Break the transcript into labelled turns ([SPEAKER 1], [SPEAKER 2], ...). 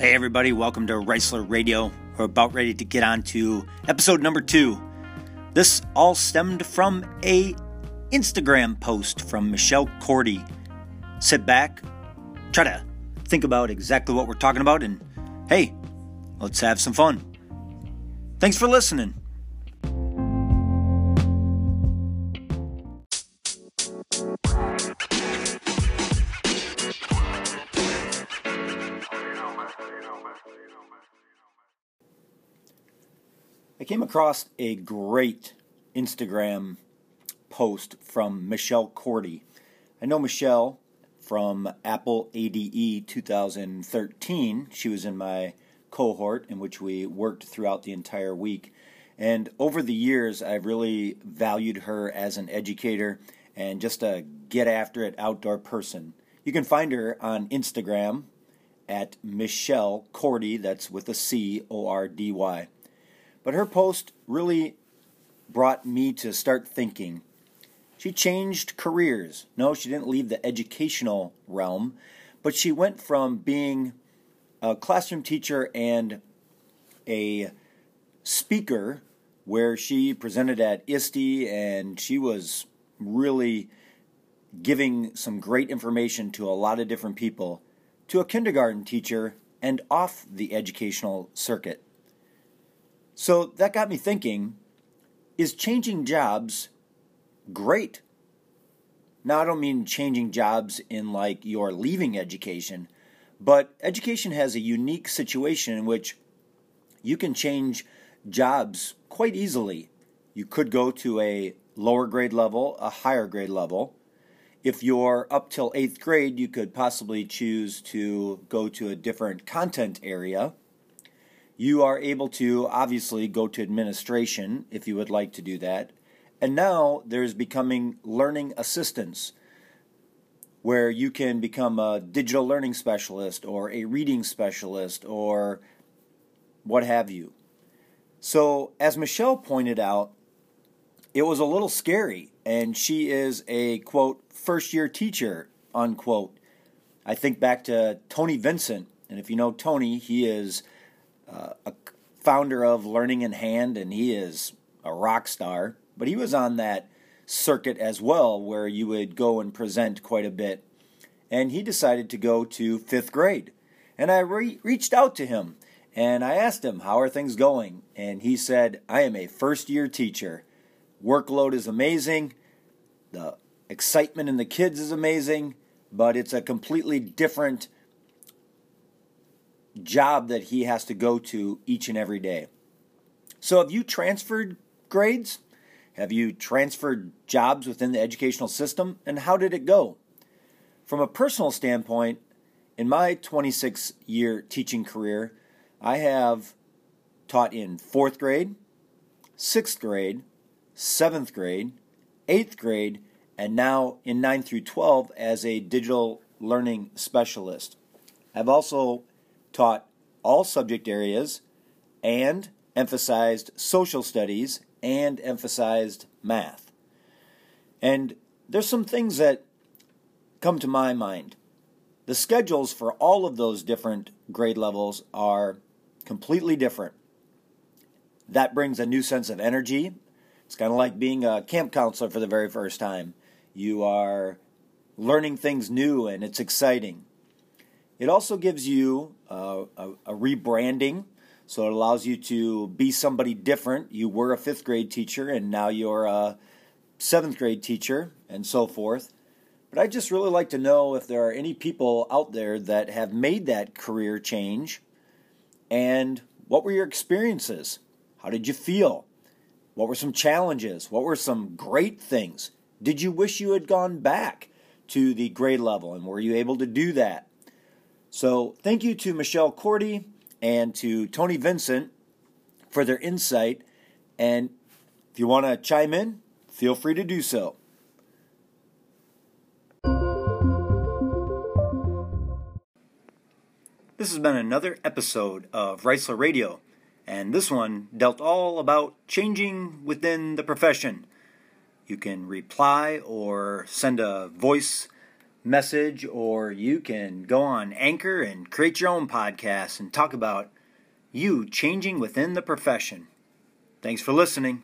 [SPEAKER 1] Hey, everybody, welcome to Reisler Radio. We're about ready to get on to episode number two. This all stemmed from a Instagram post from Michelle Cordy. Sit back, try to think about exactly what we're talking about, and hey, let's have some fun. Thanks for listening. I came across a great Instagram post from Michelle Cordy. I know Michelle from Apple ADE 2013. She was in my cohort in which we worked throughout the entire week. And over the years, I've really valued her as an educator and just a get after it outdoor person. You can find her on Instagram at Michelle Cordy, that's with a C O R D Y. But her post really brought me to start thinking. She changed careers. No, she didn't leave the educational realm, but she went from being a classroom teacher and a speaker where she presented at ISTE and she was really giving some great information to a lot of different people to a kindergarten teacher and off the educational circuit. So that got me thinking is changing jobs great? Now, I don't mean changing jobs in like you're leaving education, but education has a unique situation in which you can change jobs quite easily. You could go to a lower grade level, a higher grade level. If you're up till eighth grade, you could possibly choose to go to a different content area you are able to obviously go to administration if you would like to do that. And now there's becoming learning assistance where you can become a digital learning specialist or a reading specialist or what have you. So, as Michelle pointed out, it was a little scary, and she is a quote, first year teacher, unquote. I think back to Tony Vincent, and if you know Tony, he is uh, a founder of Learning in Hand, and he is a rock star. But he was on that circuit as well, where you would go and present quite a bit. And he decided to go to fifth grade. And I re- reached out to him and I asked him, How are things going? And he said, I am a first year teacher. Workload is amazing. The excitement in the kids is amazing, but it's a completely different job that he has to go to each and every day. So, have you transferred grades? Have you transferred jobs within the educational system? And how did it go? From a personal standpoint, in my 26 year teaching career, I have taught in fourth grade, sixth grade, seventh grade, eighth grade, and now in 9 through 12 as a digital learning specialist. I've also taught all subject areas and emphasized social studies and emphasized math. And there's some things that come to my mind. The schedules for all of those different grade levels are completely different. That brings a new sense of energy. It's kind of like being a camp counselor for the very first time. You are learning things new and it's exciting. It also gives you uh, a, a rebranding, so it allows you to be somebody different. You were a fifth grade teacher, and now you're a seventh grade teacher, and so forth. But I'd just really like to know if there are any people out there that have made that career change, and what were your experiences? How did you feel? What were some challenges? What were some great things? Did you wish you had gone back to the grade level, and were you able to do that? So, thank you to Michelle Cordy and to Tony Vincent for their insight. And if you want to chime in, feel free to do so. This has been another episode of Reisler Radio, and this one dealt all about changing within the profession. You can reply or send a voice message, or you can go on Anchor and create your own podcast and talk about you changing within the profession. Thanks for listening.